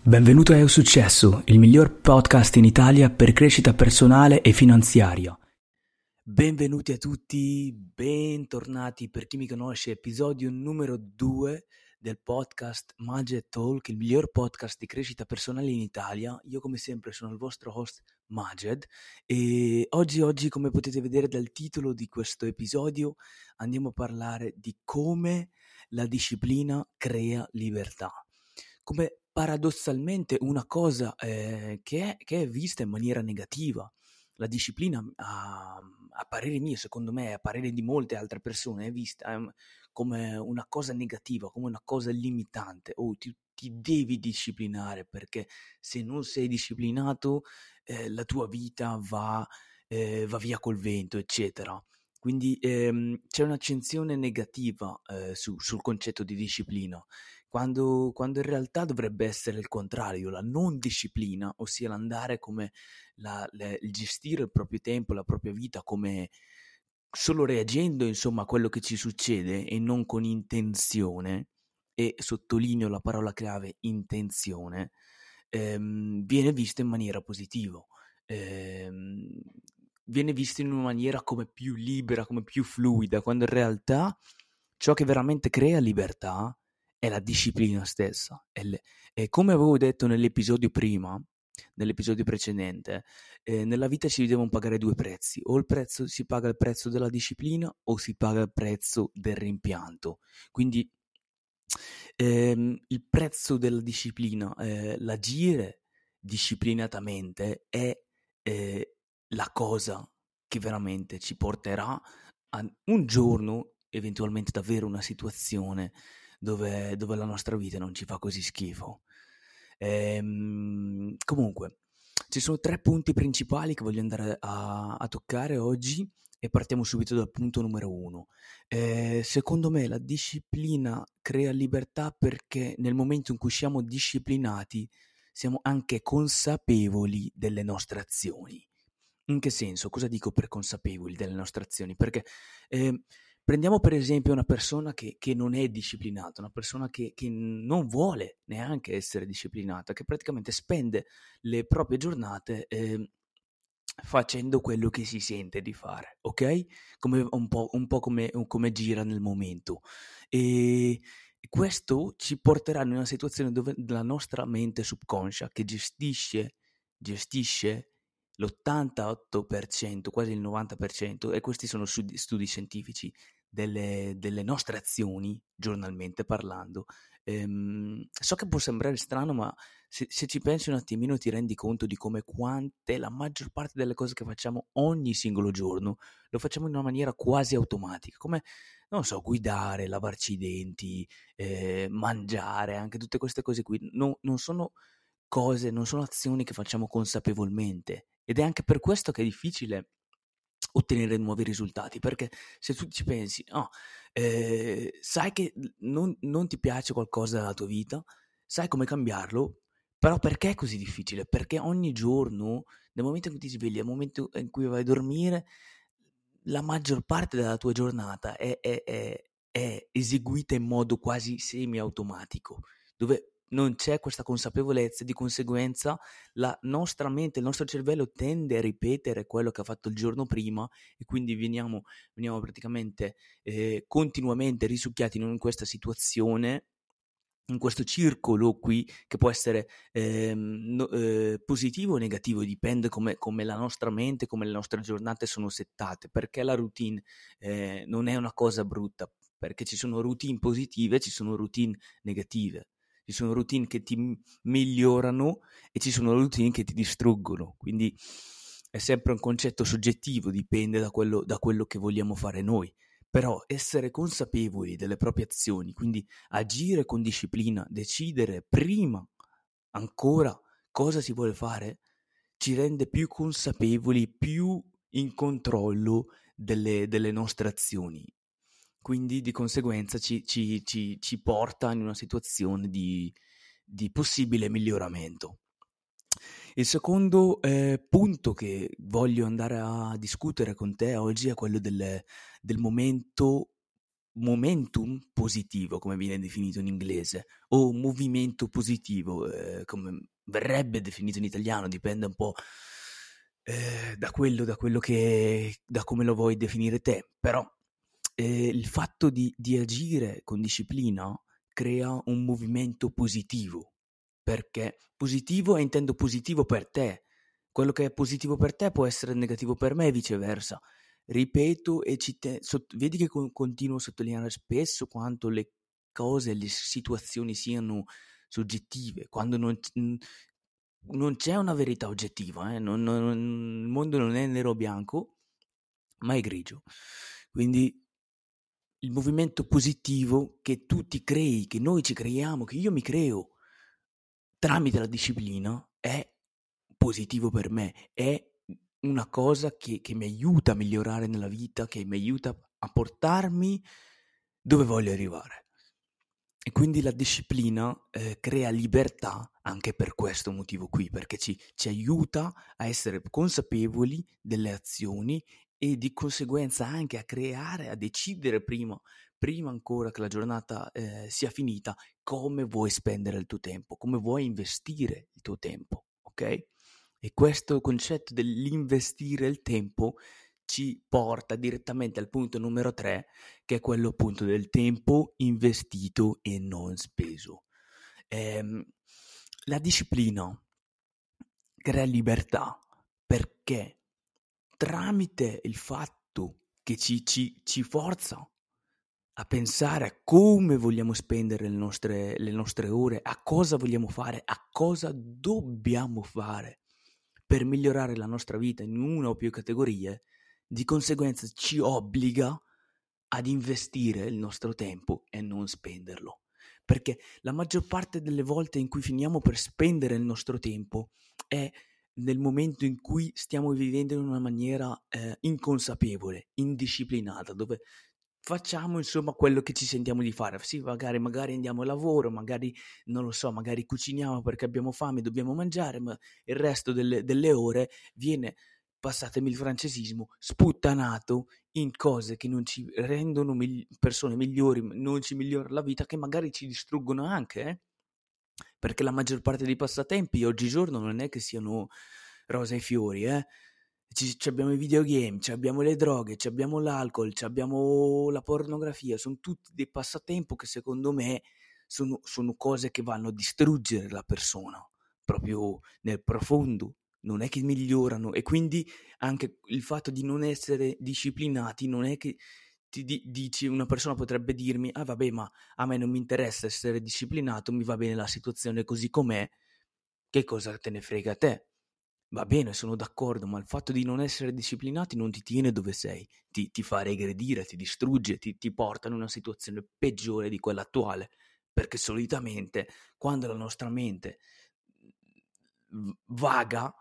Benvenuto a Eu Successo, il miglior podcast in Italia per crescita personale e finanziaria. Benvenuti a tutti, bentornati per chi mi conosce, episodio numero 2 del podcast Majed Talk, il miglior podcast di crescita personale in Italia. Io come sempre sono il vostro host Majed e oggi, oggi come potete vedere dal titolo di questo episodio andiamo a parlare di come la disciplina crea libertà. Come paradossalmente una cosa eh, che, è, che, è, vista in maniera negativa. La disciplina, a, a, parere mio, secondo me, a parere di molte altre persone, è vista um, come una cosa negativa, come una cosa limitante. Oh, ti, ti devi disciplinare perché se non sei disciplinato eh, la tua vita va, eh, va, via col vento, eccetera. Quindi ehm, c'è un'accensione negativa eh, su, sul concetto di disciplina quando, quando in realtà dovrebbe essere il contrario, la non disciplina, ossia l'andare come la, le, il gestire il proprio tempo, la propria vita come solo reagendo insomma a quello che ci succede e non con intenzione, e sottolineo la parola chiave intenzione, ehm, viene visto in maniera positiva. Ehm, viene visto in una maniera come più libera, come più fluida, quando in realtà ciò che veramente crea libertà è la disciplina stessa. Le, e come avevo detto nell'episodio prima, nell'episodio precedente, eh, nella vita si devono pagare due prezzi, o prezzo, si paga il prezzo della disciplina o si paga il prezzo del rimpianto. Quindi ehm, il prezzo della disciplina, eh, l'agire disciplinatamente è eh, la cosa che veramente ci porterà a un giorno, eventualmente davvero una situazione dove, dove la nostra vita non ci fa così schifo. Ehm, comunque, ci sono tre punti principali che voglio andare a, a toccare oggi e partiamo subito dal punto numero uno. Eh, secondo me la disciplina crea libertà perché nel momento in cui siamo disciplinati siamo anche consapevoli delle nostre azioni. In che senso? Cosa dico per consapevoli delle nostre azioni? Perché eh, Prendiamo per esempio una persona che, che non è disciplinata, una persona che, che, non vuole neanche essere disciplinata, che praticamente spende le proprie giornate eh, facendo quello che si sente di fare, ok? Come, un po', un po come, come, gira nel momento. E questo ci porterà in una situazione dove la nostra mente subconscia, che gestisce, gestisce l'88%, quasi il 90%, e questi sono studi, studi scientifici, delle, delle nostre azioni, giornalmente parlando. Ehm, so che può sembrare strano, ma se, se, ci pensi un attimino ti rendi conto di come quante la maggior parte delle cose che facciamo ogni singolo giorno lo facciamo in una maniera quasi automatica, come, non so, guidare, lavarci i denti, eh, mangiare, anche tutte queste cose qui. No, non sono cose, non sono azioni che facciamo consapevolmente ed è anche per questo che è difficile ottenere nuovi risultati, perché se tu ci pensi, oh, eh, sai che non, non ti piace qualcosa della tua vita, sai come cambiarlo, però perché è così difficile? Perché ogni giorno, nel momento in cui ti svegli, nel momento in cui vai a dormire, la maggior parte della tua giornata è, è, è, è eseguita in modo quasi semi-automatico, dove non c'è questa consapevolezza, di conseguenza la nostra mente, il nostro cervello tende a ripetere quello che ha fatto il giorno prima e quindi veniamo, veniamo praticamente eh, continuamente risucchiati in questa situazione in questo circolo qui che può essere eh, no, eh, positivo o negativo, dipende come, come, la nostra mente, come le nostre giornate sono settate, perché la routine eh, non è una cosa brutta, perché ci sono routine positive e ci sono routine negative ci sono routine che ti migliorano e ci sono routine che ti distruggono. Quindi è sempre un concetto soggettivo, dipende da quello, da quello che vogliamo fare noi. Però essere consapevoli delle proprie azioni, quindi agire con disciplina, decidere prima ancora cosa si vuole fare, ci rende più consapevoli, più in controllo delle, delle nostre azioni quindi di conseguenza ci, ci, ci, ci porta in una situazione di, di possibile miglioramento. Il secondo eh, punto che voglio andare a discutere con te oggi è quello del, del momento momentum positivo, come viene definito in inglese, o movimento positivo, eh, come verrebbe definito in italiano, dipende un po' eh, da quello, da quello che, da come lo vuoi definire te, però eh, il fatto di, di agire con disciplina crea un movimento positivo, perché positivo è intendo positivo per te, quello che è positivo per te può essere negativo per me e viceversa. Ripeto e ci te- sott- vedi che con- continuo a sottolineare spesso quanto le cose, le situazioni siano soggettive, quando non, non c'è una verità oggettiva, eh? non, non, il mondo non è nero o bianco, ma è grigio. Quindi il movimento positivo che tu ti crei, che noi ci creiamo, che io mi creo tramite la disciplina è positivo per me, è una cosa che, che mi aiuta a migliorare nella vita, che mi aiuta a portarmi dove voglio arrivare. E quindi la disciplina eh, crea libertà anche per questo motivo qui, perché ci, ci, aiuta a essere consapevoli delle azioni e di conseguenza anche a creare, a decidere prima, prima ancora che la giornata eh, sia finita, come vuoi spendere il tuo tempo, come vuoi investire il tuo tempo, ok? E questo concetto dell'investire il tempo ci porta direttamente al punto numero tre, che è quello appunto del tempo investito e non speso. Ehm, la disciplina crea libertà perché tramite il fatto che ci, ci, ci forza a pensare a come vogliamo spendere le nostre, le nostre ore, a cosa vogliamo fare, a cosa dobbiamo fare per migliorare la nostra vita in una o più categorie, di conseguenza ci obbliga ad investire il nostro tempo e non spenderlo. Perché la maggior parte delle volte in cui finiamo per spendere il nostro tempo è nel momento in cui stiamo vivendo in una maniera eh, inconsapevole, indisciplinata, dove facciamo insomma quello che ci sentiamo di fare. Sì, magari, magari andiamo a lavoro, magari non lo so, magari cuciniamo perché abbiamo fame, dobbiamo mangiare, ma il resto delle, delle ore viene, passatemi il francesismo, sputtanato in cose che non ci rendono migli- persone migliori, non ci migliorano la vita, che magari ci distruggono anche, eh? Perché la maggior parte dei passatempi oggigiorno non è che siano rosa e fiori, eh? ci, ci abbiamo i videogame, ci abbiamo le droghe, ci abbiamo l'alcol, ci abbiamo la pornografia, sono tutti dei passatempo che secondo me sono, sono cose che vanno a distruggere la persona, proprio nel profondo, non è che migliorano e quindi anche il fatto di non essere disciplinati non è che ti di, dici una persona potrebbe dirmi ah vabbè ma a me non mi interessa essere disciplinato mi va bene la situazione così com'è che cosa te ne frega a te? Va bene, sono d'accordo, ma il fatto di non essere disciplinati non ti tiene dove sei, ti, ti fa regredire, ti distrugge, ti, ti porta in una situazione peggiore di quella attuale, perché solitamente quando la nostra mente vaga,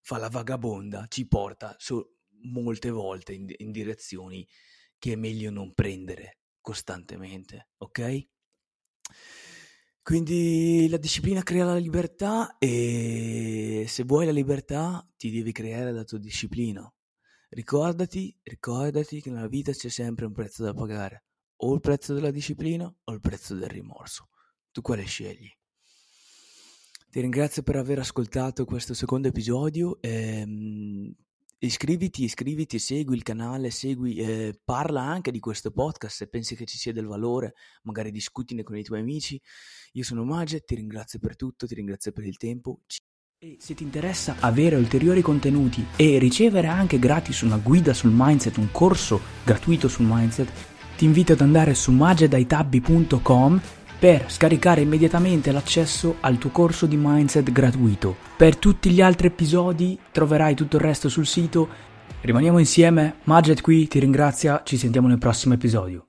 fa la vagabonda, ci porta so, molte volte in, in direzioni che è meglio non prendere costantemente, ok? Quindi la disciplina crea la libertà e se vuoi la libertà ti devi creare la tua disciplina. Ricordati, ricordati che nella vita c'è sempre un prezzo da pagare, o il prezzo della disciplina o il prezzo del rimorso. Tu quale scegli? Ti ringrazio per aver ascoltato questo secondo episodio. Ehm, Iscriviti, iscriviti, segui il canale, segui, eh, parla anche di questo podcast se pensi che ci sia del valore, magari discutine con i tuoi amici. Io sono Maget, ti ringrazio per tutto, ti ringrazio per il tempo. E se ti interessa avere ulteriori contenuti e ricevere anche gratis una guida sul mindset, un corso gratuito sul mindset, ti invito ad andare su magedaitabbi.com per scaricare immediatamente l'accesso al tuo corso di mindset gratuito. Per tutti gli altri episodi troverai tutto il resto sul sito. Rimaniamo insieme, Magget qui ti ringrazia, ci sentiamo nel prossimo episodio.